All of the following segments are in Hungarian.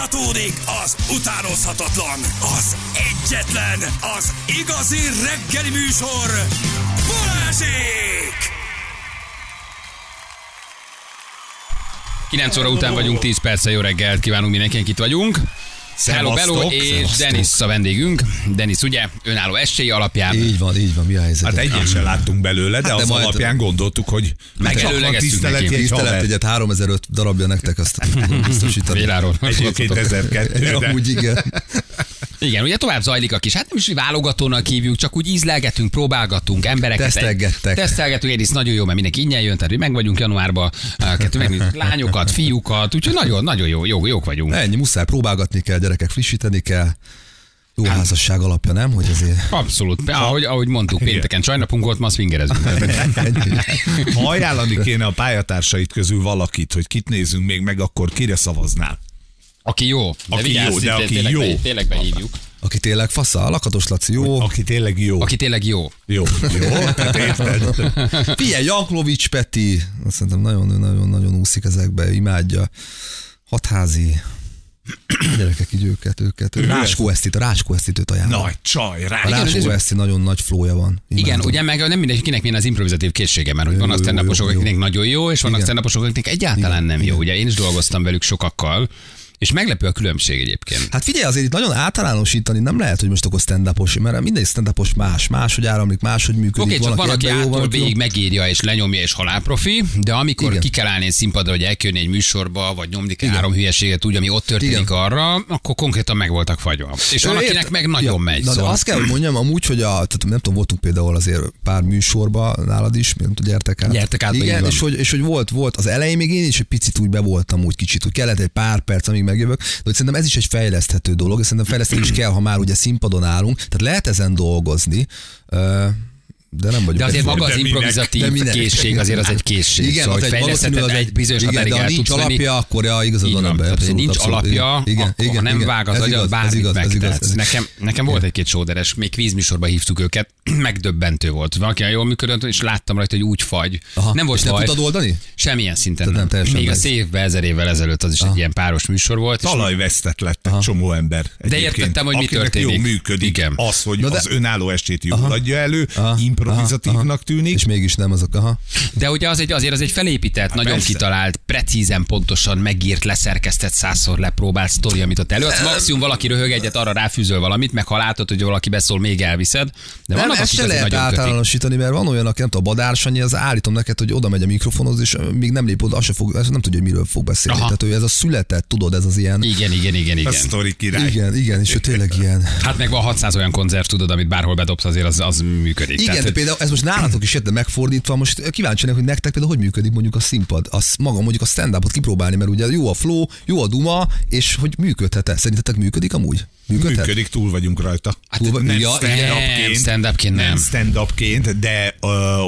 Folytatódik az utánozhatatlan, az egyetlen, az igazi reggeli műsor, Balázsék! 9 óra után vagyunk, 10 perccel jó reggelt kívánunk mindenkinek, itt vagyunk. Hello, Bello Szevasztok, és. Denis a vendégünk. Denis ugye önálló esély alapján Így van, így van, mi a helyzet? Hát egyet sem láttunk belőle, de Hát de az majd- alapján gondoltuk, hogy Megelőlegeztük tiszteleti neki. Tisztelet, egyet 3005 darabja nektek, azt tudom biztosítani. Véláról. Egyébként 1002, de Amúgy igen. Igen, ugye tovább zajlik a kis, hát nem is válogatónak hívjuk, csak úgy ízlelgetünk, próbálgatunk embereket. Tesztelgettek. Tesztelgetünk, egyrészt nagyon jó, mert mindenki ingyen jön, tehát hogy meg vagyunk januárban, kettő megnézzük lányokat, fiúkat, úgyhogy nagyon, nagyon jó, jó, jók vagyunk. Ennyi, muszáj próbálgatni kell, gyerekek, frissíteni kell. Jó házasság alapja, nem? Hogy azért... Abszolút. Ahogy, ahogy mondtuk, pénteken csajnapunk volt, ma swingerezünk. Ha ajánlani kéne a pályatársait közül valakit, hogy kit nézzünk még meg, akkor kire szavaznál? Aki jó. De Aki vigyázz, jó, de aki tényleg, jó. Be, tényleg behívjuk. Aki tényleg fasza, Lakatos Laci, jó. Aki tényleg jó. Aki tényleg jó. Jó, jó, tehát érted? Figyelj, Janklovics Peti, azt szerintem nagyon-nagyon úszik ezekbe, imádja. Hatházi, gyerekek így őket, őket. Ráskó Esztit, a Ráskó Esztit őt ajánlom. Nagy csaj, rá. A Ráskó Eszti nagyon nagy flója van. Igen, Imádom. ugye meg nem mindenkinek milyen az improvizatív készsége, mert hogy vannak jó, stand jó, jó. akiknek nagyon jó, és vannak Igen. stand akiknek egyáltalán nem jó. Ugye én is dolgoztam velük sokakkal, és meglepő a különbség egyébként. Hát figyelj, azért itt nagyon általánosítani nem lehet, hogy most akkor stand mert mindegy stand más, máshogy áramlik, máshogy működik. Oké, csak van, aki ebben jó, ától valaki végig megírja és lenyomja és halálprofi, de amikor Igen. ki kell állni egy színpadra, hogy eljönni egy műsorba, vagy nyomni kell három hülyeséget úgy, ami ott történik Igen. arra, akkor konkrétan meg voltak fagyva. És van, Ö, akinek érted? meg nagyon ja, megy. Na, szóval. azt kell, hogy mondjam, amúgy, hogy a, tehát nem tudom, voltunk például azért pár műsorba nálad is, nem tudom, gyertek át. Gyertek át, Igen, és hogy, és hogy volt, volt az elején még én is egy picit úgy be voltam úgy kicsit, úgy kellett egy pár perc, amíg megjövök, de hogy szerintem ez is egy fejleszthető dolog, és szerintem fejleszteni is kell, ha már ugye színpadon állunk, tehát lehet ezen dolgozni, de nem vagyok. De azért maga az De improvizatív De minek? készség azért az egy készség. Igen, szóval, az hogy fejlesztheted az egy bizonyos igen, de ha nincs alapja, akkor ja, igazad van ebben. abszolút, nincs alapja, igen, akkor igen, ha nem igen, vág az ez agyad, bármit igaz, ez igaz, megtehetsz. ez- Nekem, nekem volt egy-két sóderes, még kvízműsorban hívtuk őket, megdöbbentő volt. Valaki jól működött, és láttam rajta, hogy úgy fagy. Aha. Nem volt És nem faj. tudtad oldani? Semmilyen szinten nem Még a szévbe ezer évvel ezelőtt az is egy ilyen páros műsor volt. és Talajvesztett lett egy csomó ember. egyébként, értettem, hogy mi történik. Jó működik. Az, hogy de- az önálló estét jól adja elő, Aha, improvizatívnak tűnik. És mégis nem azok, aha. De ugye az egy, azért az egy felépített, nagyon persze. kitalált, precízen, pontosan megírt, leszerkesztett, százszor lepróbált sztori, amit ott előadsz. Maximum valaki röhög egyet, arra ráfűzöl valamit, meg ha látod, hogy valaki beszól, még elviszed. De Nem, vannak, ezt se azért lehet általánosítani, mert van olyan, aki nem tudom, a Badár Sanyi, az állítom neked, hogy oda megy a mikrofonhoz, és még nem lép oda, azt se fog, azt nem tudja, hogy miről fog beszélni. Aha. Tehát ő ez a született, tudod, ez az ilyen. Igen, igen, igen, A igen. sztori király. Igen, igen, és ő tényleg ilyen. Hát meg van 600 olyan koncert, tudod, amit bárhol bedobsz, azért az, az működik. Igen, Tehát, de például ez most nálatok is érte megfordítva, most kíváncsi hogy nektek például hogy működik mondjuk a színpad, az maga mondjuk a stand-upot kipróbálni, mert ugye jó a flow, jó a duma, és hogy működhet-e? Szerintetek működik amúgy? Működhet? Működik, túl vagyunk rajta. Hát Túl nem ja, stand-upként, stand-upként nem. nem stand-upként, de ö,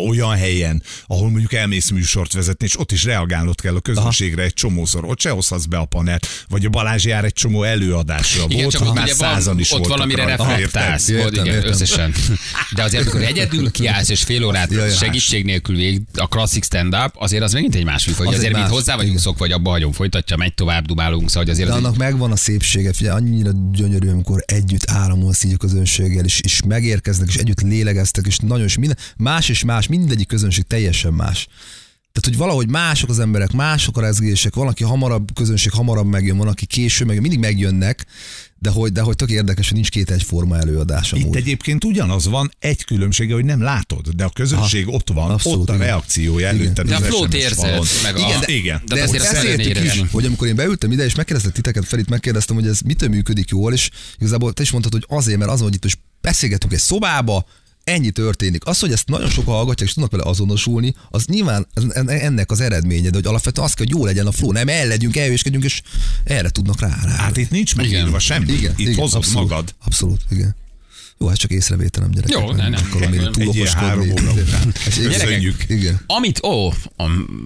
olyan helyen, ahol mondjuk elmész műsort vezetni, és ott is reagálnod kell a közönségre egy csomószor. Ott se hozhatsz be a panelt, vagy a Balázs jár egy csomó előadásra. Igen, Volt, csak hogy ott már százan is ott valamire reflektálsz. igen, értem. összesen. De azért, amikor egyedül kiállsz és fél órát segítség nélkül végig a klasszik stand-up, azért az megint egy más műfaj. Az Azért, mint hozzá vagyunk szokva, vagy abba hagyom, folytatja, megy tovább, dubálunk, szóval hogy azért De annak megvan a szépsége, figyelj, annyira gyönyörű, amikor együtt áramolsz így a közönséggel, és, és megérkeznek, és együtt lélegeztek, és nagyon, és minden, más és más, mindegyik közönség teljesen más. Tehát, hogy valahogy mások az emberek, mások a rezgések, van, aki hamarabb, közönség hamarabb megjön, van, aki később megjön, mindig megjönnek, de hogy, de hogy tök érdekes, hogy nincs két egyforma előadás Itt amúgy. egyébként ugyanaz van, egy különbsége, hogy nem látod, de a közönség ott van, abszolút, ott a igen. reakciója előtted De a az flót érzed, meg a- igen, de- igen. de De szeretné értük is, hogy amikor én beültem ide, és megkérdeztem titeket, Ferit megkérdeztem, hogy ez mitől működik jól, és igazából te is mondtad, hogy azért, mert azon, hogy itt most beszélgetünk egy szobába, ennyi történik. Az, hogy ezt nagyon sokan hallgatják, és tudnak vele azonosulni, az nyilván en- ennek az eredménye, de hogy alapvetően az kell, hogy jó legyen a flow, nem el legyünk, elhősködjünk, és erre tudnak rá. rá. Hát itt nincs megírva Igen. semmi. igen, itt igen, hozod abszolút, magad. Abszolút, igen. Jó, ez csak észrevételem, gyerekek. Jó, ne, nem. akarom én Egy túl okoskodni. Köszönjük. Igen. Amit, ó,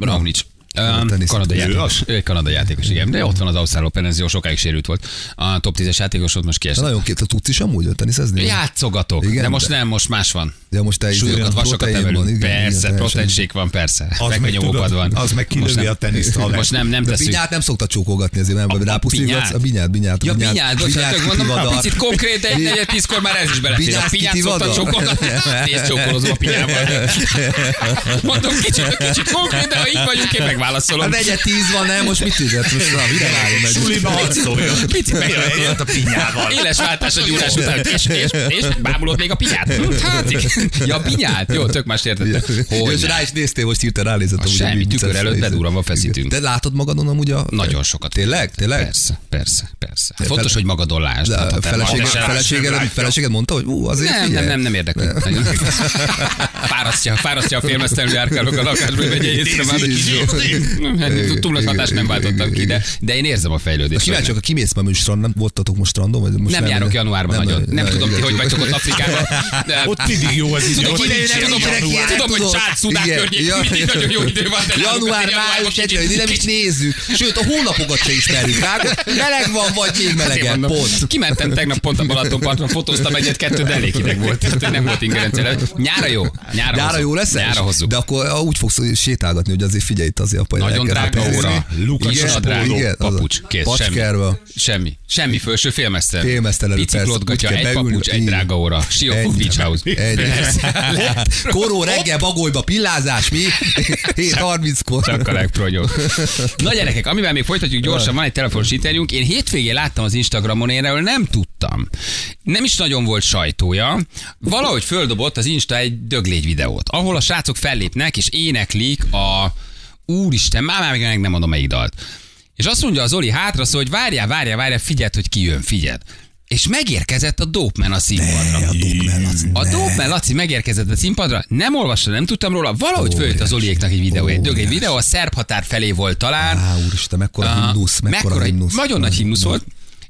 Raunics, Um, Ő játékos. Ő egy kanadai játékos, igen. De ott van az Ausztrál Open, ez jó sokáig sérült volt. A top 10-es játékos ott most kiesett. nagyon két, tudsz is amúgy teniszezni? Játszogatok, Igen, de most de- nem, most más van. De most te Súlyokat, vasokat emelünk. igen, igen, Persze, proteinség van, persze. Az meg, tudod, van. az meg kilövi a teniszt, Most nem, nem teszünk. binyát nem szokta csókolgatni, azért nem, rá pusztítgatsz. binyát? A binyát, binyát. Ja, binyát, bocsánat, mondom, picit konkrét, egy negyed tízkor már ez is belefér. A Binyát szokta csókolgatni. Nézd, csókolozom a pinyával. Mondom, kicsit, kicsit konkrét, de ha így vagyunk, én A megválaszolom. negyed tíz van, nem? Most mit üzett? Most na, mire várom meg? Suliba hadd szóljon. Picit meg Eljött a pinyával. Éles váltás a gyúrás után, és, és, és bámulod még a pinyát. Hát, igen. ja, a pinyát? Jó, tök más értettem. Hogy és rá is néztél, most hirtelen ránézett. semmi, tükör előtt bedurranva feszítünk. De látod magadon amúgy a... Nagyon sokat. Tényleg? Tényleg? Persze, persze, persze. Hát fontos, hogy magadon lásd. Hát, a feleséged, feleséged, mondta, hogy ú, azért nem, nem, nem, nem érdekli. Fárasztja, fárasztja a félmeztelő járkálok a lakásba, hogy vegye észre már. Hát, Túl nagy hatást nem váltottam ki, de, de én érzem a fejlődést. kíváncsi, a kimész már most strand, nem voltatok most strandon? Vagy most Nem járok januárban nagyon. Nem tudom, ti hogy vagytok ott Afrikában. Ott mindig jó az idő. Tudom, hogy hogy Csád, Szudán környék, mindig nagyon jó idő van, Január, május, egy, nem is nézzük. Sőt, a hónapokat se ismerjük. Vágod? Meleg van, vagy még melegebb. mondom, Pont. Kimentem tegnap pont a Balatonparton, fotóztam egyet, kettő, de elég hideg volt. Nem volt ingerencia. Nyára jó. Nyára, jó lesz? Nyára hozzuk. De akkor úgy fogsz sétálgatni, hogy azért figyelj itt azért apa. Nagyon drága óra. Lukas Igen, a drága igen, papucs. Kész, semmi. Pacskerva. Semmi. Semmi felső félmesztel. Félmeztelen előtt, úgy kell egy beülni, papucs, egy drága óra. Siófok. Beach House. Lehet. Koró reggel bagolyba pillázás, mi? 7.30-kor. Csak a legprogyó. Na gyerekek, amivel még folytatjuk gyorsan, van egy telefonos interjúnk. Én hétvégén láttam az Instagramon, én erről nem tudtam. Nem is nagyon volt sajtója. Valahogy földobott az Insta egy döglégy videót, ahol a srácok fellépnek és éneklik a Úristen, már, már meg nem mondom melyik dalt. És azt mondja az Oli hátra szól, hogy várjál, várjál, várjál, figyeld, hogy ki jön, figyeld. És megérkezett a Dopeman a színpadra. A Dogman, az A ne. Dogman Laci megérkezett a színpadra, nem olvastam, nem tudtam róla, valahogy följött az Oliéknak egy videó, egy dög, egy videó, a szerb határ felé volt talán. Á, úristen, mekkora Ah, himnusz, mekkora mekkora himnusz. Nagyon nagy himnusz volt.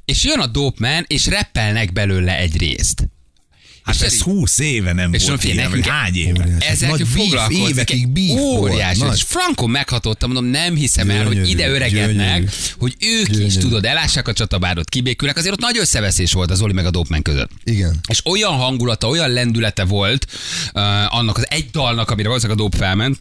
És jön a Dopeman, és reppelnek belőle egy részt. Hát És ez ez- 20 éve nem És volt ilyen, nekünk- hány éve? Ezzel foglalkozni. évekig. Óriási. Nagy. És Frankon meghatottam, mondom, nem hiszem el, hogy ide öregednek, hogy ők is, tudod, elássák a csatabárdot, kibékülnek. Azért ott nagy összeveszés volt az Oli meg a Dopeman között. Igen. És olyan hangulata, olyan lendülete volt uh, annak az egy dalnak, amire valószínűleg a dob felment,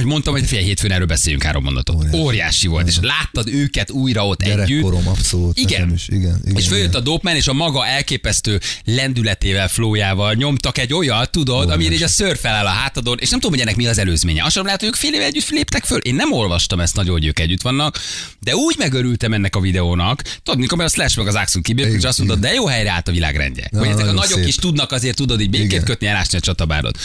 hogy mondtam, hogy fél hétfőn erről beszéljünk három mondatot. Óriási, Óriási volt, és láttad őket újra ott együtt. Gyerekkorom, abszolút. Igen. Is. Igen, igen, és följött igen. a Dopeman, és a maga elképesztő lendületével, flójával nyomtak egy olyat, tudod, amire így a ször feláll a hátadon, és nem tudom, hogy ennek mi az előzménye. Azt sem lehet, hogy ők fél éve együtt léptek föl. Én nem olvastam ezt nagyon, hogy ők együtt vannak, de úgy megörültem ennek a videónak. Tudod, mikor a Slash meg az Axon kibírjuk, és azt mondod, de jó helyre állt a világrendje. Na, hogy ezek a nagyok szép. is tudnak azért, tudod, így békét kötni, elásni a csatabárdot.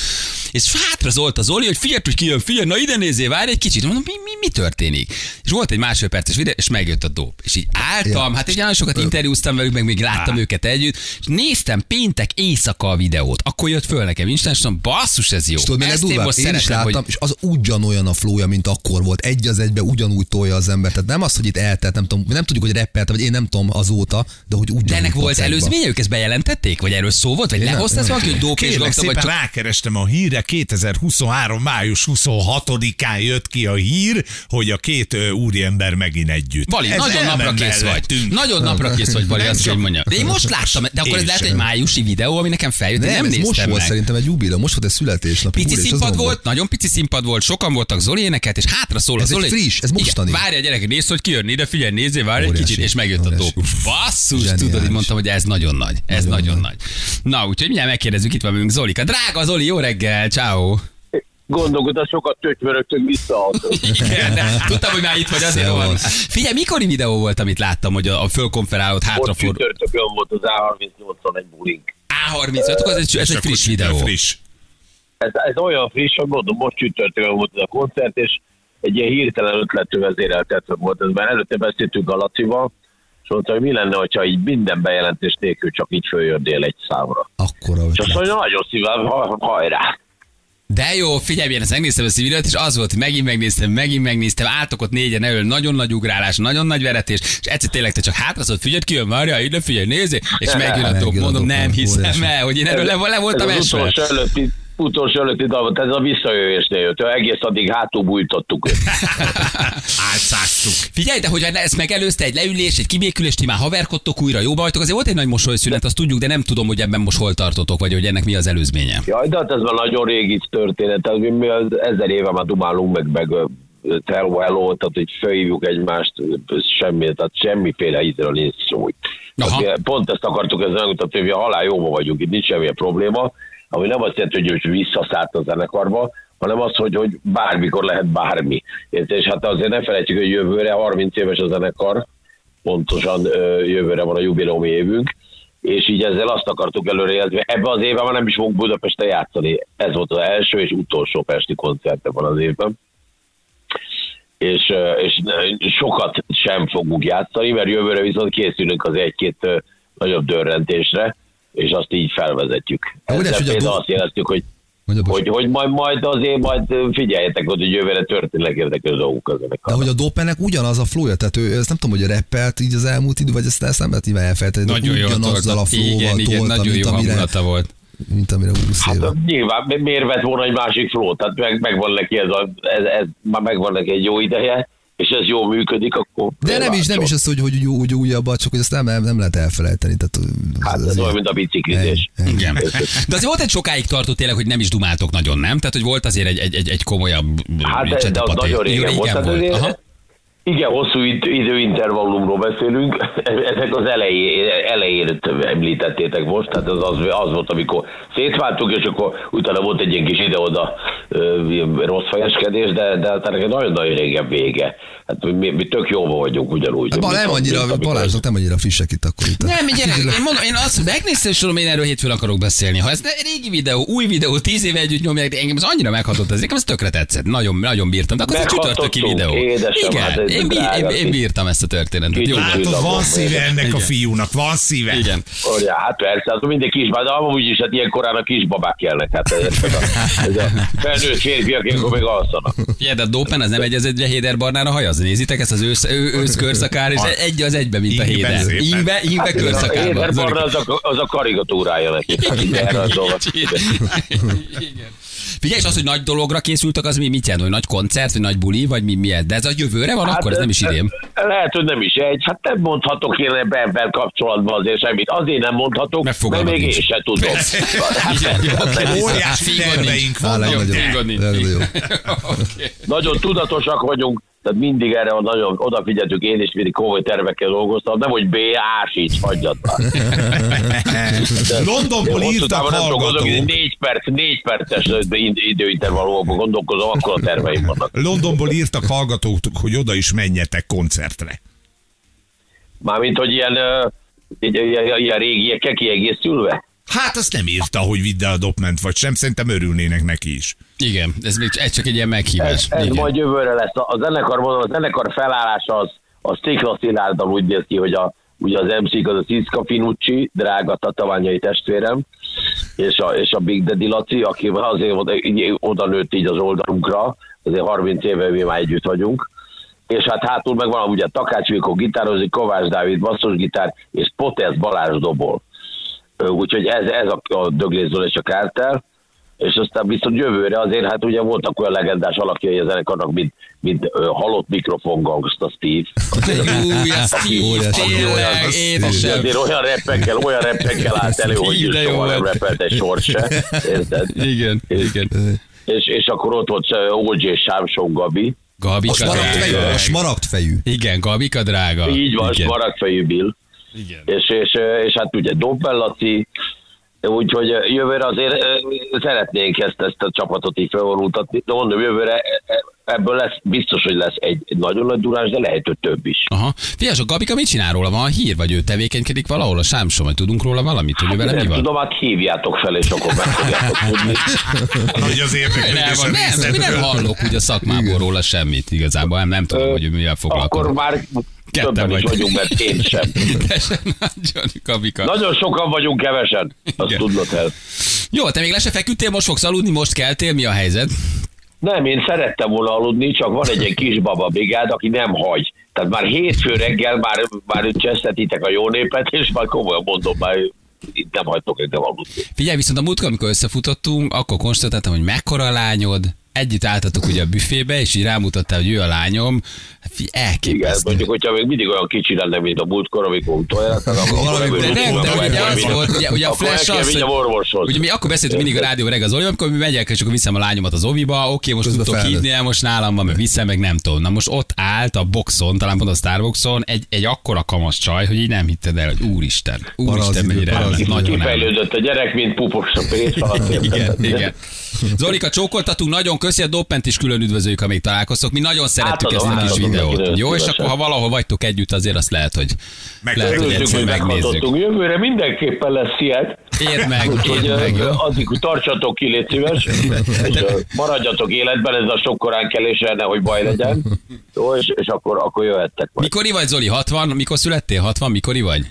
És hátra zolt az Oli, hogy figyelj, hogy kijön, figyelj, na ide nézzél, várj egy kicsit. Mondom, mi, mi, mi történik? És volt egy másodperces videó, és megjött a dob. És így álltam, Ja. hát egy nagyon sokat interjúztam velük, meg még láttam őket együtt, és néztem péntek éjszaka a videót. Akkor jött föl nekem Instán, és mondom, basszus, ez jó. És tudod, Ezt én most Én is láttam, hogy és az ugyanolyan a flója, mint akkor volt. Egy az egybe ugyanúgy tolja az ember. Tehát nem az, hogy itt eltelt, nem tudom, nem tudjuk, hogy reppelte, vagy én nem tudom azóta, de hogy ugyanúgy de ennek volt ők ezt bejelentették? Vagy erről szó volt? Vagy nem- lehozta ezt nem valaki, hogy dóp és Kérlek gokta, vagy szépen csak... rákerestem a hírre, 2023. május 26-án jött ki a hír, hogy a két úriember megint együtt. Vali, Ez nagyon napra kész vagy. mellettünk. Nagyon napra kész vagy, Nem azt hogy mondjam. De én most láttam, de akkor ez Én lehet sem. egy májusi videó, ami nekem feljött, én Nem, nem ez most néztem volt meg. szerintem egy jubileum, most volt egy születésnap. Pici színpad volt, nagyon pici színpad volt, sokan voltak Zoli éneket, és hátra szól Ez a egy Zoli. friss, ez mostani. Várj a gyerek, nézd, hogy kijön ide, figyelj, nézzél, várj egy kicsit, és megjött a dob. Basszus, Zseniális. tudod, így mondtam, hogy ez nagyon nagy. Ez nagyon, Nagyon nagy. Na, úgyhogy mindjárt megkérdezzük, itt van velünk Zolika. Drága Zoli, jó reggel, ciao. Gondolkodva sokat tötymörögtünk vissza. Igen, tudtam, hogy már itt vagy, azért van. Figyelj, mikori videó volt, amit láttam, hogy a, a fölkonferálót Ott hátrafordul? csütörtökön volt az A38-on egy bulink. A35, akkor ez egy, ez egy akkor friss videó. Friss. Ez, ez olyan friss, hogy mondom, most csütörtökön volt ez a koncert, és egy ilyen hirtelen ötletű vezéreltet volt ez, mert előtte beszéltünk a Lacival, és mondta, hogy mi lenne, hogyha így minden bejelentés nélkül csak így följönnél egy számra. Akkora És azt mondja, nagyon szívem, ha- hajrá! De jó, figyelj, én ezt megnéztem ezt a videót, és az volt, hogy megint megnéztem, megint megnéztem, álltok ott négyen elől, nagyon nagy ugrálás, nagyon nagy veretés, és egyszer tényleg te csak hátra szólt, figyelj, ki jön, várja, ide figyelj, nézzé, és megjön a top, a mondom, nem hiszem el, hogy én erről le, le voltam esve. Utolsó előtti dalban, ez a visszajövésnél jött, egész addig hátul bújtottuk őt. Átszáztuk. Figyelj, de hogy ezt megelőzte egy leülés, egy kibékülés, ti már haverkodtok újra, jóba vagytok, azért volt egy nagy mosolyszünet, azt tudjuk, de nem tudom, hogy ebben most hol tartotok, vagy hogy ennek mi az előzménye. Jaj, de hát ez már nagyon régi történet, tehát mi, mi az ezer éve már dumálunk meg, meg hello, hello, tehát hogy felhívjuk egymást, semmi, tehát semmiféle időről nincs szó. Pont ezt akartuk ezzel megmutatni, hogy a halál jóban vagyunk, itt nincs semmilyen probléma, ami nem azt jelenti, hogy visszaszállt a zenekarba, hanem az, hogy, hogy bármikor lehet bármi. Érted? És hát azért ne felejtjük, hogy jövőre 30 éves a zenekar, pontosan jövőre van a jubileumi évünk, és így ezzel azt akartuk előrejelzni, ebben az évben már nem is fogunk Budapesten játszani. Ez volt az első és utolsó pesti koncertek van az évben. És, és sokat sem fogunk játszani, mert jövőre viszont készülünk az egy-két nagyobb dörrentésre, és azt így felvezetjük. Ezzel a például azt jeleztük, hogy Mondja, hogy, hogy majd, majd azért majd figyeljetek, hogy jövőre történnek érdekes dolgok az De hogy a Dopennek ugyanaz a flója, tehát ő, ezt nem tudom, hogy rappelt így az elmúlt idő, vagy ezt, ezt nem lehet nyilván elfelejteni, Nagyon jó ugyanazzal a flóval Igen, igen, tolta, nagyon mint jó amire, volt. mint amire 20 Hát éve. nyilván mi- miért vett volna egy másik flót? Tehát meg, megvan neki ez, a, ez, ez, már megvan neki egy jó ideje, és ez jól működik, akkor... De nem is, nem is az, hogy, hogy, hogy, hogy újabb, csak hogy ezt nem, nem lehet elfelejteni. Tehát, Hát ez olyan, mint a biciklizés. Igen. De azért volt egy sokáig tartott tényleg, hogy nem is dumáltok nagyon, nem? Tehát, hogy volt azért egy, egy, egy, egy komolyabb Hát de, de az nagyon régen, Régen volt. Tehát volt. azért, Aha. Igen, hosszú id- időintervallumról beszélünk. Ezek az elejé, elején említettétek most, tehát az, az, az volt, amikor szétváltuk, és akkor utána volt egy ilyen kis ide-oda rossz fejeskedés, de, de hát ennek nagyon-nagyon régen vége. Hát mi, mi tök jóban vagyunk ugyanúgy. Hát, Bal, nem annyira, amikor- Balázsnak nem annyira frissek itt akkor itt. Nem, gyerek, én mondom, én azt megnéztem, és tudom, én erről hétfőn akarok beszélni. Ha ez ne- régi videó, új videó, tíz éve együtt nyomják, de engem ez annyira meghatott, ez nekem ez tökre tetszett. Nagyon, nagyon bírtam. De akkor ez egy csütörtöki videó. édesem, Igen, hát én, bí- én, én, bírtam ezt a történetet. kis Jó Hát ott van szíve ennek a Igen. fiúnak, van szíve. Igen. Olyan, hát persze, hát mindig kisbabák, de amúgy is, hát ilyen korán a kisbabák kelnek. Hát ez, ez, a, ez a felnőtt férfiak, ilyenkor még alszanak. Figyelj, de a Dopen az nem egy az egyre Héder Barnára hajaz. Nézitek ezt az ősz, ő, ősz körszakár, és egy az egybe, mint a Héder. ingbe Hát, körszakárban. Éder Zoli. Barna az a, az a karikatúrája neki. A dolog. Igen. Figyelj, és az, hogy nagy dologra készültek, az mi mit jelent? Hogy nagy koncert, vagy nagy buli, vagy mi, mi ez? De ez a jövőre van, akkor ez nem is idén. Lehet, hogy nem is egy. Hát nem mondhatok én ebben kapcsolatban azért semmit. Azért nem mondhatok, Mert mert, még én nincs. sem tudom. Hát, hát, hát, Fingod terveink vannak. Nagyon tudatosak vagyunk, tehát mindig erre van nagyon odafigyeltük, én is mindig komoly tervekkel dolgoztam, nem hogy B, ásíts, hagyjad már. Londonból írtak nem hallgatók. négy perc, négy perces id- időintervallumokban gondolkozom, akkor a terveim vannak. Londonból írtak hallgatók, hogy oda is menjetek koncertre. Mármint, hogy ilyen, ilyen, ilyen régiekkel kiegészülve. Hát azt nem írta, hogy vidd el a dopment, vagy sem, szerintem örülnének neki is. Igen, ez még ez csak egy ilyen meghívás. Ez, ez Igen. majd jövőre lesz. A zenekar, mondom, a zenekar felállása az, az Szikla úgy néz ki, hogy a, ugye az MC-k az a Ciszka Finucci, drága tatabányai testvérem, és a, és a Big Daddy Laci, aki azért oda, így, oda nőtt így az oldalunkra, azért 30 éve mi már együtt vagyunk. És hát hátul meg van ugye Takács Vikó gitározik, Kovács Dávid basszusgitár, és Potesz Balázs dobol. Ö, Úgyhogy ez, ez a, a Döglészről és a Kártel és aztán viszont jövőre azért, hát ugye voltak olyan legendás alakjai a zenekarnak, mint, mint uh, halott mikrofon gangsta Steve. Új, a Steve, tényleg, édesem. azért olyan reppekkel, olyan reppekkel állt elő, hogy soha nem volt. repelt egy sor se. Érted? Igen, igen. És, és akkor ott volt OG Sámson Gabi. A Gabika smaragdfejű, drága. a smaragdfejű. Igen, Gabika drága. Így van, Igen. Smaragdfejű Bill. Igen. és, és, és hát ugye Dobbel Laci, úgyhogy jövőre azért szeretnénk ezt, ezt a csapatot így felvonultatni, de mondom, jövőre ebből lesz, biztos, hogy lesz egy, egy nagyon nagy durás, de lehet, hogy több is. Aha. Figyelj, a Gabika mit csinál róla? Van hír, vagy ő tevékenykedik valahol a Sámson, vagy tudunk róla valamit, hogy ő vele mi nem van? tudom, hát hívjátok fel, és akkor meg fogjátok tudni. Hogy az Nem, érdeklődés van, nem, mi nem hallok úgy a szakmából róla semmit igazából, nem, nem tudom, hogy mivel Akkor foglalkozik. már Ketten többen is vagy. vagyunk, mert én sem. Nagyon Gabika. Nagyon sokan vagyunk, kevesen. Azt Igen. tudnod el. Jó, te még le se feküdtél, most fogsz aludni, most keltél, mi a helyzet? Nem, én szerettem volna aludni, csak van egy ilyen kis baba brigád, aki nem hagy. Tehát már hétfő reggel már, már csesztetitek a jó népet, és már komolyan mondom, már itt nem hagytok engem aludni. Figyelj, viszont a múltkor, amikor összefutottunk, akkor konstatáltam, hogy mekkora a lányod, együtt álltatok ugye a büfébe, és így rámutattál, hogy ő a lányom. Hát figyelj, Igen, elképesztő. mondjuk, hogyha még mindig olyan kicsi lenne, mint a múltkor, amikor utoljára, akkor Valami- De nem, de ugye az volt, ugye, ugye a flash az, hogy, ugye mi akkor beszéltünk mindig a rádió reggel az Oli, amikor mi megyek, és akkor viszem a lányomat az oviba, oké, most Közben tudtok hívni, el, most nálam van, meg viszem, meg nem tudom. Na most ott állt a boxon, talán pont a Starboxon, egy, egy akkora kamasz csaj, hogy így nem hitted el, hogy úristen, úristen, mennyire elment, nagyon. Kifejlődött a gyerek, mint pupos a pénz alatt. Igen, igen. Zolika, csókoltatunk, nagyon köszi, a Doppent is külön üdvözöljük, amíg találkoztok. Mi nagyon szerettük Átadom, ezt a kis videót. Jó, és szívesen. akkor ha valahol vagytok együtt, azért azt lehet, hogy Meg- lehet, hogy egyszer hogy megnézzük. Jövőre mindenképpen lesz ilyet. Érd meg, érd meg, jó? addig tartsatok ki, légy szíves, és maradjatok életben, ez a sok korán kelése, nehogy baj legyen. Jó, és, és akkor, akkor jöhettek majd. Mikori vagy, Zoli? 60? Mikor születtél? 60? Mikori vagy?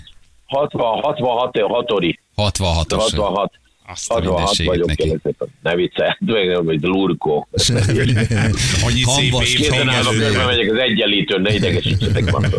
60, 66, 6 66-os. 66. Azt a 66 mindenséget vagyok, neki. Ne viccelj, meg nem, hogy lurkó. Annyi szép Hambas, év Kézen körbe megyek az egyenlítőn, ne idegesítsetek van.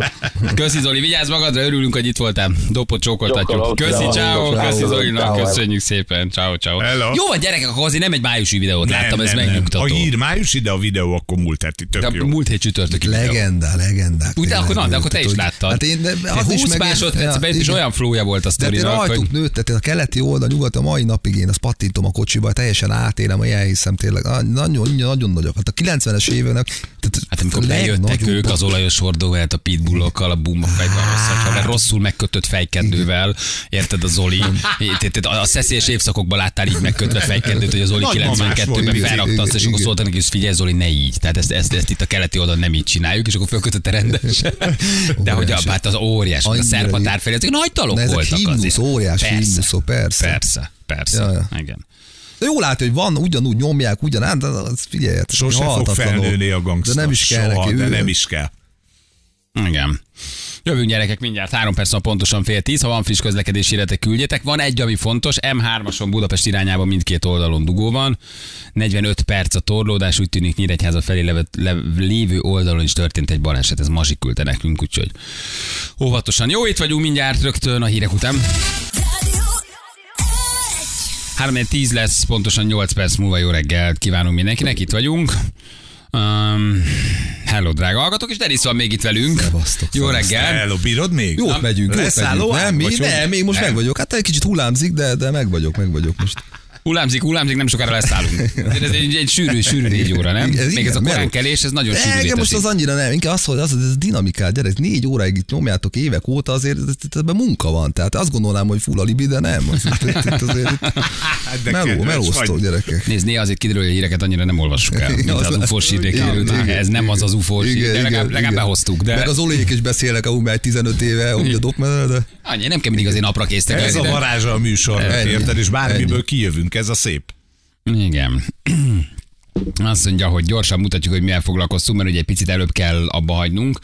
Köszi Zoli, vigyázz magadra, örülünk, hogy itt voltál. Dopot csókoltatjuk. Köszi, ciao, köszi Zolinak, köszönjük szépen. Ciao, ciao. Hello. Jó van, gyerekek, akkor azért nem egy májusi videót láttam, ez A megnyugtató. hír május ide a videó, akkor múlt heti tök De jó. múlt hét csütörtöki. Legenda, legendák. Úgy, de akkor, na, de akkor te is láttad. Hát én, de az 20 is meg én- másodpercben is olyan flója volt a De sztorinak, hogy... rajtuk nőtt, tehát a keleti oldal, nyugat a mai napig én azt pattintom a kocsiba, teljesen átélem, hogy elhiszem tényleg. Nagyon, nagyon, nagyon nagyok. Hát a 90-es éveknek, tehát Hát amikor bejöttek ők az olajos hordóvát, a pitbullokkal, a bumba fejben, rossz, rosszul megkötött fejkendővel, érted a Zoli? A szeszélyes évszakokban láttál így megkötve fejkendőt, hogy a Zoli Nagymamás 92-ben volt, felrakta azt, és akkor szóltak neki, hogy figyelj Zoli, ne így. Tehát ezt, ezt, ezt itt a keleti oldalon nem így csináljuk, és akkor fölkötötte rendesen. De hogy a, hát az óriás, a szerpatár felé, ezek nagy dalok ezek voltak azért. óriás Persze, himnuszok, persze. Persze, persze. Ja, ja. Igen. Jó látja, hogy van, ugyanúgy nyomják, ugyanán, de az figyelj, hát Sose fog felnőni a gangsta. De nem is kell Soha, neki. de ő- nem is kell. Igen. Jövünk gyerekek mindjárt, három perc van pontosan fél tíz, ha van friss közlekedési híretek, küldjetek. Van egy, ami fontos, M3-ason Budapest irányában mindkét oldalon dugó van. 45 perc a torlódás, úgy tűnik Nyíregyháza felé levet, le, lévő oldalon is történt egy baleset, ez Mazsi küldte nekünk, úgyhogy óvatosan. Jó, itt vagyunk mindjárt rögtön a hírek után. 3 10 lesz, pontosan 8 perc múlva jó reggelt kívánunk mindenkinek, itt vagyunk. Um, hello, drága hallgatók, és Denis van még itt velünk. Szevasztok, Jó reggel. Hello, bírod még? Jót megyünk, jót Leszálló megyünk. Nem, mi, nem, még most Nem. meg vagyok. Hát egy kicsit hullámzik, de, de meg vagyok, meg vagyok most. Hullámzik, hullámzik, nem sokára leszállunk. Ez egy, egy sűrű, sűrű négy óra, nem? Igen, Még ez a igen, korán kelés, ez nagyon sűrű engem most az annyira nem, inkább az, hogy az, ez dinamikát, gyerek, négy óráig itt nyomjátok évek óta, azért ez- ez- ebben munka van. Tehát azt gondolnám, hogy full alibi, de nem. Az, itt azért, Hát de meló, gyerekek. Nézd, néha azért kiderül, hogy a híreket annyira nem olvassuk el, mint Az- az ufós Igen, igen, Ez nem az az ufós de legalább, legalább behoztuk. De Meg az olék is beszélnek, ahol már 15 éve, úgy a de annyi, nem kell mindig azért napra késztek. Ez a varázsa a Ennyi. érted? És bármiből kijövünk, ez a szép. Igen. Azt mondja, hogy gyorsan mutatjuk, hogy milyen foglalkoztunk, mert ugye egy picit előbb kell abba hagynunk.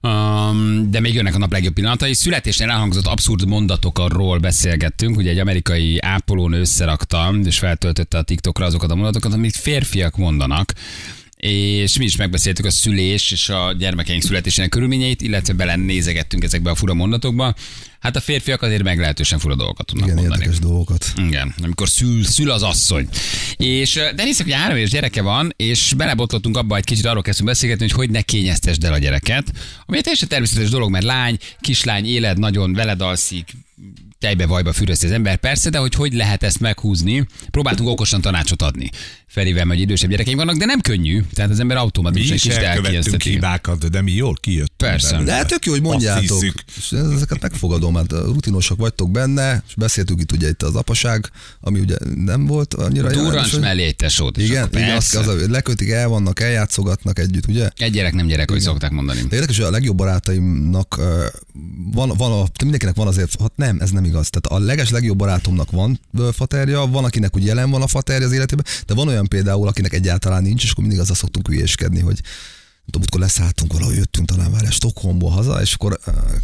Um, de még jönnek a nap legjobb pillanatai. Születésnél elhangzott abszurd mondatokról beszélgettünk. Ugye egy amerikai ápolónő összerakta, és feltöltötte a TikTokra azokat a mondatokat, amit férfiak mondanak. És mi is megbeszéltük a szülés és a gyermekeink születésének körülményeit, illetve bele nézegettünk ezekbe a fura mondatokba. Hát a férfiak azért meglehetősen fura dolgokat tudnak igen, mondani. érdekes dolgokat. Igen, amikor szül, szül az asszony. És ö, Denisnek ugye három éves gyereke van, és belebotlottunk abba, egy kicsit arról kezdtünk beszélgetni, hogy hogy ne kényeztesd el a gyereket. Ami egy teljesen természetes dolog, mert lány, kislány, éled, nagyon veled alszik, tejbe vajba füröszt az ember, persze, de hogy hogy lehet ezt meghúzni, próbáltunk okosan tanácsot adni. Ferivel, hogy idősebb gyerekeim vannak, de nem könnyű, tehát az ember automatikusan is elkövettünk hibákat, de mi jól kijött. Persze. De hát tök jó, hogy mondjátok. És ezeket megfogadom, hát rutinosak vagytok benne, és beszéltük itt ugye itt az apaság, ami ugye nem volt annyira Durrancs jelentős, hogy- mellé egy tesót. Igen, igen az, persze. az, a- lekötik, el vannak, eljátszogatnak együtt, ugye? Egy gyerek nem gyerek, hogy szokták mondani. De érdekes, hogy a legjobb barátaimnak van, van a, mindenkinek van azért, hát nem, ez nem igaz. Tehát a leges legjobb barátomnak van faterja, van, akinek úgy jelen van a faterja az életében, de van olyan például, akinek egyáltalán nincs, és akkor mindig azzal szoktunk hülyéskedni, hogy tudom, amikor leszálltunk valahogy, jöttünk talán már Stockholmból haza, és akkor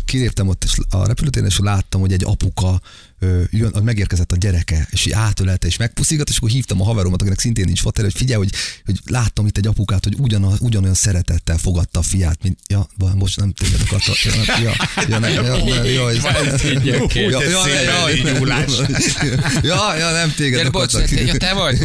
kiléptem ott a repülőtéren, és láttam, hogy egy apuka jön, megérkezett a gyereke, és így átölelte, és megpuszigat, és akkor hívtam a haveromat, akinek szintén nincs fater, hogy figyelj, hogy, hogy láttam itt egy apukát, hogy ugyan, ugyanolyan szeretettel fogadta a fiát, mint, ja, most nem téged akarta, ja, ja, ja, ne, ja, ja, ja, így ja, ja, ja, elindulás. ja, ja, nem téged Gyere, bocs, akartak. ja, te vagy?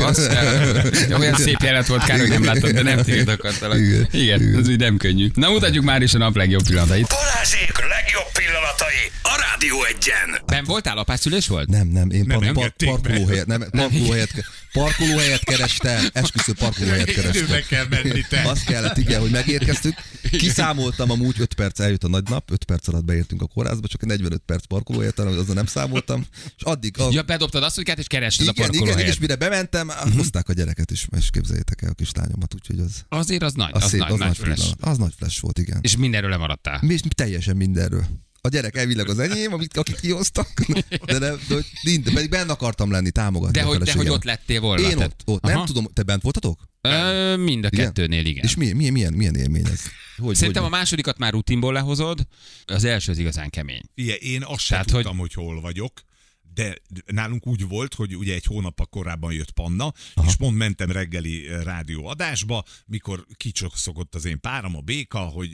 Olyan szép jelenet volt, kár, hogy nem láttad, de nem téged akartalak. Igen. Igen, ez úgy nem könnyű. Na mutatjuk már is a nap legjobb pillanatait. Balázsék legjobb pillanatai a Rádió egyen. Nem voltál, apászülés volt? Nem, nem, én par, par, parkolóhelyet, nem, parkolóhelyet, parkolóhelyet kerestem, esküsző parkolóhelyet Időbe kerestem. kell menni te. Azt kellett, igen, hogy megérkeztük. Kiszámoltam amúgy 5 perc, eljött a nagy nap, 5 perc alatt beértünk a kórházba, csak 45 perc parkolóhelyet, azzal nem számoltam. És addig a, Ja, bedobtad azt, hogy és kerested a igen, igen, parkolóhelyet. és mire bementem, uh-huh. hozták a gyereket is, és képzeljétek el a kislányomat, úgyhogy az, Azért az nagy, az, az, szép, nagy, az, nagy flash. pillanat. Az nagy flash volt, igen. És mindenről lemaradtál. Mi teljesen mindenről. A gyerek elvileg az enyém, amit, akik kihoztak, de, nem, de, hogy mind, pedig benne akartam lenni, támogatni De a hogy, de hogy ott lettél volna. Én ott, ott nem tudom, te bent voltatok? Ö, mind a Igen? kettőnél, igen. És milyen, milyen, milyen, milyen élmény ez? Hogy, Szerintem a hogy, másodikat már rutinból lehozod, az első az igazán kemény. Figyelj, én azt sem Tehát, tudtam, hogy... hogy hol vagyok, de nálunk úgy volt, hogy ugye egy hónappal korábban jött Panna, Aha. és pont mentem reggeli eh, rádióadásba, mikor kicsokszogott az én páram, a béka, hogy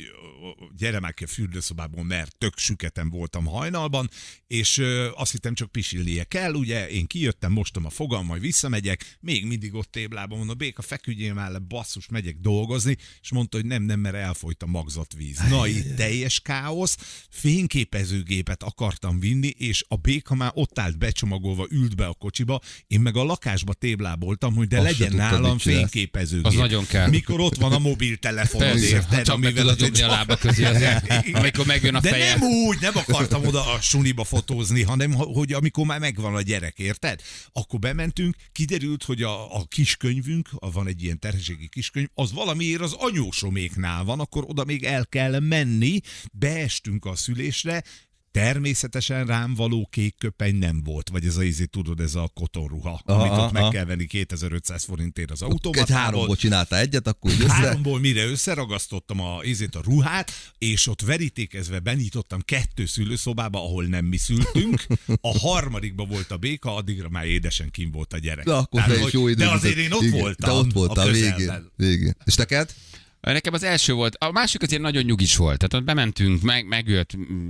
gyere már ki a fürdőszobából, mert tök süketem voltam hajnalban, és azt hittem csak pisilnie kell, ugye én kijöttem, mostom a fogam, majd visszamegyek, még mindig ott téblában mondom, béka, feküdjél már le, basszus, megyek dolgozni, és mondta, hogy nem, nem, mert elfolyt a magzatvíz. Na, itt teljes káosz, fényképezőgépet akartam vinni, és a béka már ott állt becsomagolva, ült be a kocsiba, én meg a lakásba tébláboltam, hogy de Azt legyen nálam fényképezőgép. Az nagyon kell. Mikor ott van a mobiltelefonod, érted? csak amivel az a lába közé azért, amikor megjön a De feje. nem úgy, nem akartam oda a suniba fotózni, hanem hogy amikor már megvan a gyerek, érted? Akkor bementünk, kiderült, hogy a, a kiskönyvünk, a, van egy ilyen terhességi kiskönyv, az valamiért az anyósoméknál van, akkor oda még el kell menni, beestünk a szülésre, Természetesen rám való kék köpeny nem volt, vagy ez a ízét, tudod, ez a kotonruha, Aha, amit ott meg aha. kell venni 2500 forintért az egy automatából. háromból csinálta egyet, akkor össze. Háromból mire összeragasztottam a, ízét, a ruhát, és ott verítékezve benyitottam kettő szülőszobába, ahol nem mi szültünk. A harmadikba volt a béka, addigra már édesen kim volt a gyerek. De akkor Tehát, hogy- jó De azért én ott Igen, voltam. Te ott voltál a végén. végén. És neked? Nekem az első volt, a másik azért nagyon nyugis volt. Tehát ott bementünk, meg,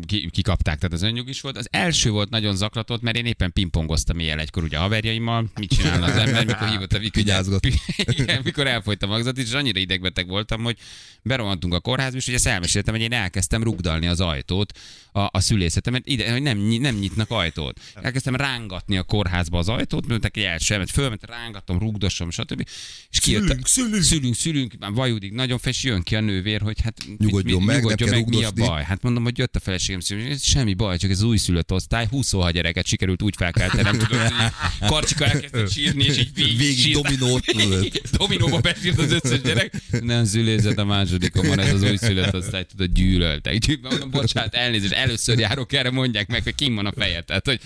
ki, kikapták, tehát az nagyon nyugis volt. Az első volt nagyon zaklatott, mert én éppen pingpongoztam éjjel egykor ugye a haverjaimmal. Mit csinál az ember, mikor hívott a? Vigyázgat. Igen, mikor elfolyt a magzat, és annyira idegbeteg voltam, hogy berohantunk a kórházba, és ugye ezt elmeséltem, hogy én elkezdtem rugdalni az ajtót a, a szülészetemet, ide, hogy nem, nem nyitnak ajtót. Elkezdtem rángatni a kórházba az ajtót, mert egy első, mert fölment, rángatom, rugdosom, stb. És kijött, Szülünk, szülünk. szülünk, szülünk, már vajudik, nagyon fes, jön ki a nővér, hogy hát Nyugodjon meg, nem nyugodjon meg mi a baj. Hát mondom, hogy jött a feleségem, ez semmi baj, csak ez újszülött osztály, 26 gyereket sikerült úgy felkeltenem, tudod, hogy Karcsika elkezdett sírni, és így végig, Végig dominót, Dominóba besírt az összes gyerek. Nem szülészet a másodikomon, ez az újszülött osztály, tudod, gyűlöltek. Úgyhogy mondom, bocsánat, elnézést, először járok erre, mondják meg, hogy kim van a feje, tehát hogy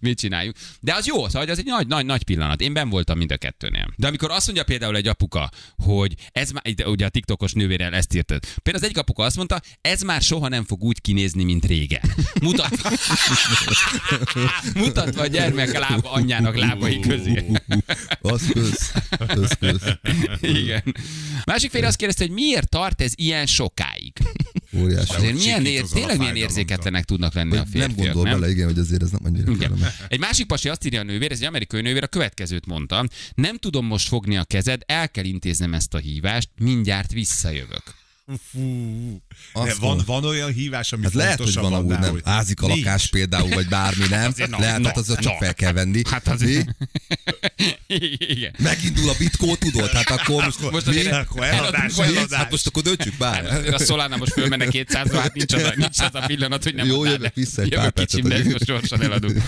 mit csináljunk. De az jó, szóval hogy az egy nagy, nagy, nagy pillanat. Én ben voltam mind a kettőnél. De amikor azt mondja például egy apuka, hogy ez már, ugye a TikTokos nővérrel ezt írtad. Például az egyik apuka azt mondta, ez már soha nem fog úgy kinézni, mint régen. Mutatva, mutatva a gyermek lába anyjának lábai közé. Az köz. Az köz. Igen. Másik fél azt kérdezte, hogy miért tart ez ilyen sokáig? Óriási. Azért milyen, ér, tényleg milyen érzéketlenek tudnak lenni a férfiak, nem gondol bele, igen, hogy azért ez nem annyira Igen. Egy másik pasi azt írja a nővér, ez egy amerikai nővér, a következőt mondta. Nem tudom most fogni a kezed, el kell intéznem ezt a hívást, mindjárt visszajövök. De van, van olyan hívás, ami Hát lehet, hogy van amúgy nem. hogy Ázik a nincs. lakás például, vagy bármi nem. Azért na, Lehet, na, hát az csak na. fel kell venni. Hát az... Mi? Igen. Megindul a bitkó, tudod? Hát akkor most, Most mi? azért- Akkor eladás, Mi? eladás. Hát most akkor döntsük már. Azért a Solana most fölmenne 200 hát nincs az, a, nincs az a pillanat, hogy nem Jó, jövök vissza egy Jövök pár kicsim, percet, de hogy- most gyorsan eladunk.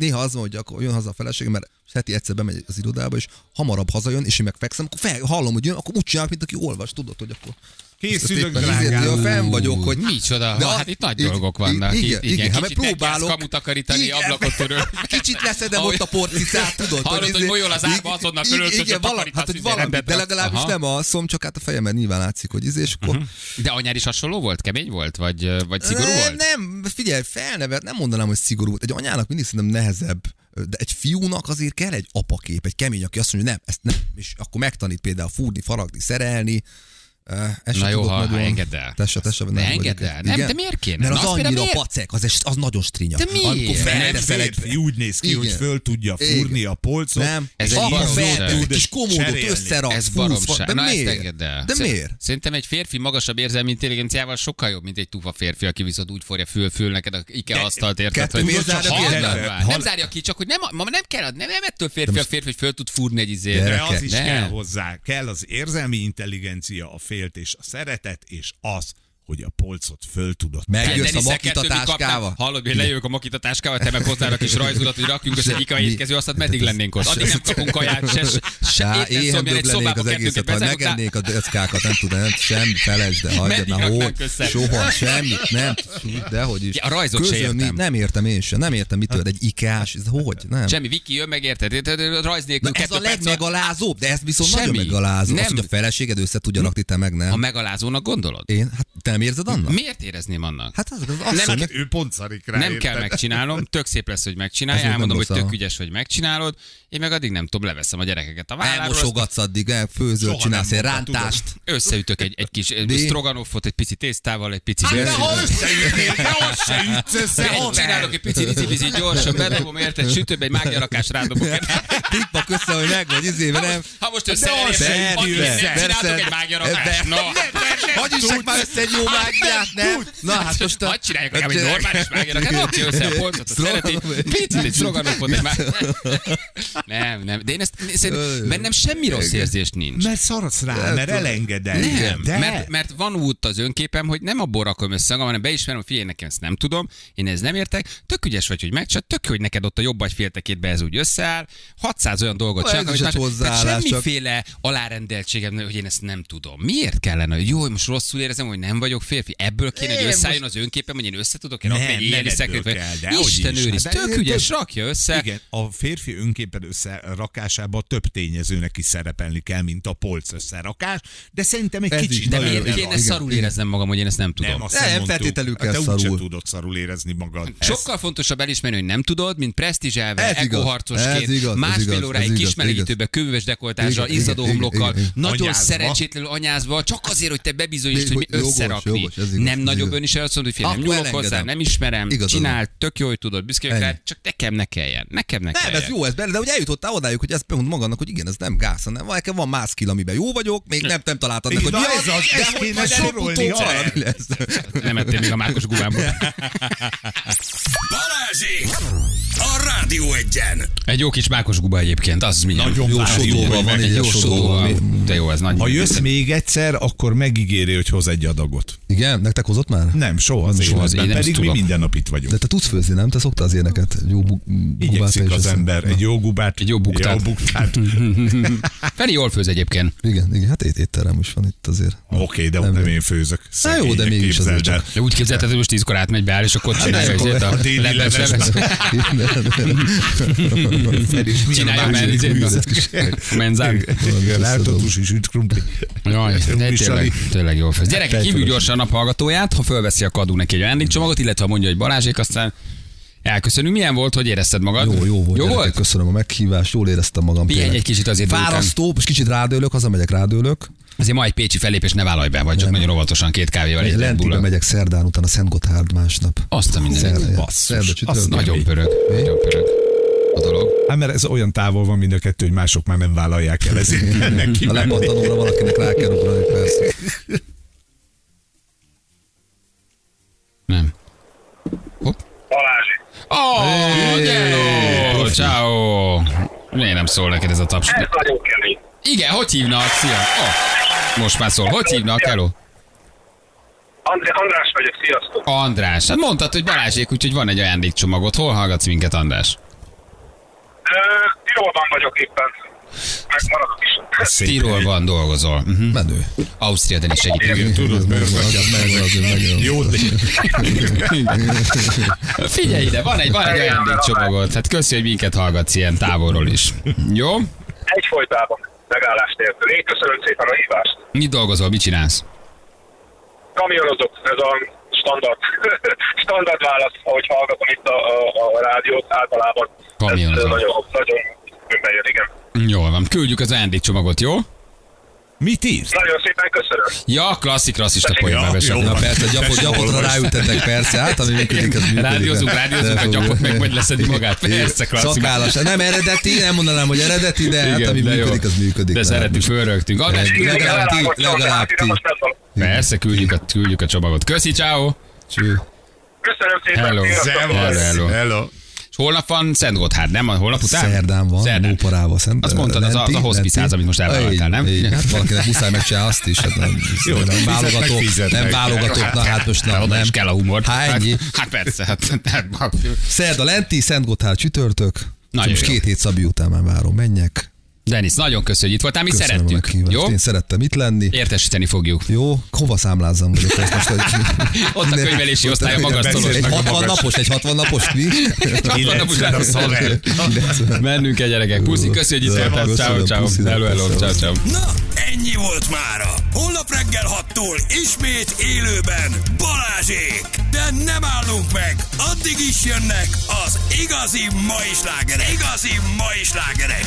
Néha az van, hogy akkor jön haza a feleségem, mert heti egyszer bemegy az irodába, és hamarabb hazajön, és én megfekszem, akkor fel, hallom, hogy jön, akkor úgy csinálok, mint aki olvas, tudod, hogy akkor Készülök, izért, ja, drágám. fenn vagyok, hogy Micsoda, De ha, hát itt nagy dolgok vannak. igen, igen, igen, hát kicsit próbálok. kamut takarítani, Igen, ablakot töröl. Kicsit leszedem ott a porcicát, tudod. Hallod, hogy izé- molyol az árba, igen, azonnal Igen, vala- takarítasz, hát, hogy izé, valami, de legalábbis nem alszom, csak hát a fejemben nyilván látszik, hogy izé, és akkor De anyád is hasonló volt? Kemény volt? Vagy, vagy szigorú nem, volt? Nem, figyelj, felnevet, nem mondanám, hogy szigorú. Egy anyának mindig szerintem nehezebb, de egy fiúnak azért kell egy apakép, egy kemény, aki azt mondja, hogy nem, ezt nem, és akkor megtanít például fúrni, faragni, szerelni. Ezt Na jó, ha- ha nagyon- engedd el. Te se, te se, Ne nem engedd el. Nem, de miért kéne? Mert az például annyira miért? pacek, az, az nagyon strinya. De miért? Amikor Nem, felteszel egy... Férfi úgy néz ki, hogy Igen. föl tudja fúrni Igen. a polcot. Nem, Ez egy feltesz, kis komódot összeraksz, Ez baromság. De Na ezt miért? engedd el. De miért? Szerintem egy férfi magasabb érzelmi intelligenciával sokkal jobb, mint egy tufa férfi, aki viszont úgy forja föl, föl neked a IKEA asztalt, érted? hogy-? Nem zárja ki, csak hogy nem, nem kell, nem, nem ettől férfi a férfi, hogy föl tud fúrni egy izét. De az is nem. kell hozzá. Kell az érzelmi intelligencia, a féltés, a szeretet, és az, hogy a polcot föl tudod. Megjössz a Deniszel makita kettőt mi kapnál? táskával? Hallod, hogy lejövök a makita táskával, te meg hozzá a kis rajzulat, hogy rakjunk össze egy IKEA Mi? étkező, aztán meddig lennénk ott? Addig nem kapunk kaját, se, se, éhen szobába az egészet, ha megennék a deckákat, nem tudom, nem, semmi, felejtsd, de hagyjad, na hogy, soha, semmi, nem, dehogy is. Ja, a rajzot se értem. Nem értem én sem, nem értem, mitől egy ikás, ez hogy, nem. Semmi, Viki jön, megérted? Érted? Rajz nélkül ez a legmegalázóbb, de ez viszont nagyon megalázó. Nem. Az, hogy a feleséged össze tudja rakni, te meg A nem. megalázónak gondolod? Én, hát te nem érzed annak? Miért érezném annak? Hát az, az, Nem az, kell- hogy Ő pont szarik rá, nem érted? kell megcsinálnom, tök szép lesz, hogy megcsinálja, elmondom, nem hogy tök ügyes, hogy megcsinálod, én meg addig nem tudom, leveszem a gyerekeket a válláról, elmosogatsz addig, el, főzöl, Soha csinálsz nem egy rántást. összeütök egy, egy kis De- stroganoffot, egy pici tésztával, egy pici Hát de ha összeütnél, de azt se ütsz össze, haver! Csinálok egy pici ricibizi gyorsan, bedobom érted, sütőbe egy mágiarakás rádobok. Pikpak össze, hogy meg vagy izébe, nem? Ha most össze. nem egy mágiarakást. No. Hogy is már össze egy jó mágiát, nem? Na hát most. Hadd csinálják legalább egy normális mágiarakát, rakja össze a polcot, szereti, picit egy stroganoffot, egy. Nem, nem, de én ezt szerintem bennem semmi rossz érzés nincs. Mert szarsz rá, mert elengeded. Nem, de mert, mert van út az önképem, hogy nem abból rakom össze, magam, hanem beismerem, hogy figyelj, nekem ezt nem tudom, én ez nem értek, tök ügyes vagy, hogy megcsinálod, tök hogy neked ott a jobb vagy féltekétbe ez úgy összeáll, 600 olyan dolgot csinálok, amit tehát hozzáállás, semmiféle alárendeltségem, hogy én ezt nem tudom. Miért kellene, hogy jó, hogy most rosszul érzem, hogy nem vagyok férfi? Ebből kéne, hogy összeálljon az önképem, hogy én össze tudok én Nem, rakni egy éjjeli szekrét, vagy- Isten is. őriz, Hát tök ügyes, rakja össze. Igen, a férfi önképed összerakásában több tényezőnek is szerepelni kell, mint a polc összerakás, de szerintem egy Ez kicsit is De miért kéne szarul éreznem magam, hogy én ezt nem tudom? nem, azt Nem, feltételül kell Hát Te úgyse szarul. tudod szarul érezni magad. Sokkal fontosabb elismerni, hogy nem tudod, mint presztízselve, ez másfél óráig kismelegítőbe, kövös dekoltással, izzadó homlokkal, nagyon szerencsétlenül anyázva, csak azért, hogy te bebizonyítsd, hogy mi Jogos, összerakni. jogos, ez igaz, nem ez nagyobb igaz. ön is azt mondod, hogy fél, nem nyúlok hozzá, nem ismerem, Igazad van. csinál, tök jó, hogy tudod, büszke vagyok rá, csak nekem ne kelljen. Nekem ne Nem, kelljen. ez jó, ez benne, de hogy eljutottál odáig, hogy ezt mondod magadnak, hogy igen, ez nem gáz, hanem van, nekem van más skill, amiben jó vagyok, még nem, nem találtad meg, hogy mi ez az, de hogy kéne majd sorolni, valami lesz. Nem ettél még a mákos gubámból. Balázsék! A Rádió egyen! Egy jó kis mákos guba egyébként, az mi? Nagyon Jó sodóval van, így Jó sodóval. De jó, ez nagy. Ha jössz még egyszer, akkor megígéri, hogy hoz egy adagot. Igen, nektek hozott már? Nem, soha az Soha az életben, nem pedig mi minden nap itt vagyunk. De te tudsz főzni, nem? Te szoktál az ilyeneket? Jó bu- Igyekszik az ember egy jó gubát. Egy jó buktát. Jó buktát. Feri jól főz egyébként. Igen, igen, hát ét étterem is van itt azért. Oké, de ott nem én főzök. Na jó, de mégis azért csak. De úgy képzelted, hogy most tízkor átmegy be és akkor csinálja akkor ezért a, leves. Csinálja menzán. Lártatus is üt krumpli. Jaj, tényleg, jól főz. Gyerekek, hívjuk gyorsan a naphallgatóját, ha fölveszi, akkor adunk neki egy ajándékcsomagot, illetve ha mondja, hogy Balázsék, aztán elköszönünk. Milyen volt, hogy érezted magad? Jó, jó volt. Jó gyerekek, volt? Köszönöm a meghívást, jól éreztem magam. Pihenj egy kicsit azért. Fárasztó, most kicsit rádőlök, hazamegyek rádőlök. Azért ma egy pécsi fellépés ne vállalj be, vagy csak nagyon óvatosan két kávéval egy Lentibe megyek szerdán, utána Szent Gotthárd másnap. Azt a Szerda, ja. basszus. Szerda, Azt. Nagyon pörög. Nagyon pörög a dolog. Hát mert ez olyan távol van mind a kettő, hogy mások már nem vállalják el, ezért mennek ki. A lepattanóra valakinek rá kell ugrani, persze. Nem. Hopp. Balázs, Ó, oh, jó! Ciao! Miért nem szól neked ez a taps? ez nagyon kemény. Igen, hogy hívnak? Szia! Oh, most már szól. Hogy hívnak? Hello? András vagyok, sziasztok. András. Hát mondtad, hogy Balázsék, úgyhogy van egy ajándékcsomagot. Hol hallgatsz minket, András? Tirolban vagyok éppen. Hely. van, dolgozol. Uh-huh. Menő. Ausztriában is segítünk. Tudod, jó, de Figyelj ide, van egy, van egy ajándékcsomagod. Hát köszi, hogy minket hallgatsz ilyen távolról is. Jó? Egyfolytában, megállás nélkül. Én köszönöm szépen a hívást. Mit dolgozol, mit csinálsz? Kamionozok, ez a standard, standard válasz, ahogy hallgatom itt a, a, a rádiót általában. Kamionozol. Ez nagyon, nagyon bejön, igen. Jól van, küldjük az ajándékcsomagot, jó? mit írsz? Nagyon szépen köszönöm. Ja, klasszik rasszista poén jó. bevesem. Na persze, gyapot, gyapotra ráültetek, persze, hát ami működik, az működik. Rádiózunk, rádiózunk, a gyapot meg majd leszedi magát. Persze, klasszik. Szakállas, nem eredeti, nem mondanám, hogy eredeti, de hát ami de jó. működik, az működik. De szeretjük, fölrögtünk. Igen, Legalább ti, legalább ti. Persze, küldjük a, küldjük a csomagot. Köszi, ciao. Cső. Köszönöm szépen. Hello. Hello, hello. Hello. És holnap van Szent Gotthárd, nem? Holnap után? Szerdán van, Szerdán. Móparával szent. Azt mondtad, az a- az a hospice amit most elvállaltál, nem? Így, hát valakinek muszáj megcsinálni azt is, hát nem, Jó, nem válogatok, nem válogatok, na hát most Na, nem. kell a humor. Hát ennyi. Hát persze, hát, hát, hát Szerda lenti, Szent Gotthárd csütörtök. Nagyon most jó. két hét Szabi után már várom, menjek. Denis, nagyon köszönjük, hogy itt voltál, mi Köszönöm szerettük. Jó? Én szerettem itt lenni. Értesíteni fogjuk. Jó, hova számlázzam vagyok ezt most? Hogy... Ott a könyvelési osztály a egy- magasztolos. Egy 60 napos, egy 60 napos mi? 90 a szaver. Mennünk egy gyerekek. Puszi, köszi, hogy itt Köszönöm, voltál. Ciao, ciao. Hello, hello, ciao, ciao. Na, ennyi volt mára. Holnap reggel 6-tól ismét élőben Balázsék. De nem állunk meg. Addig is jönnek az igazi mai slágerek. Igazi mai slágerek.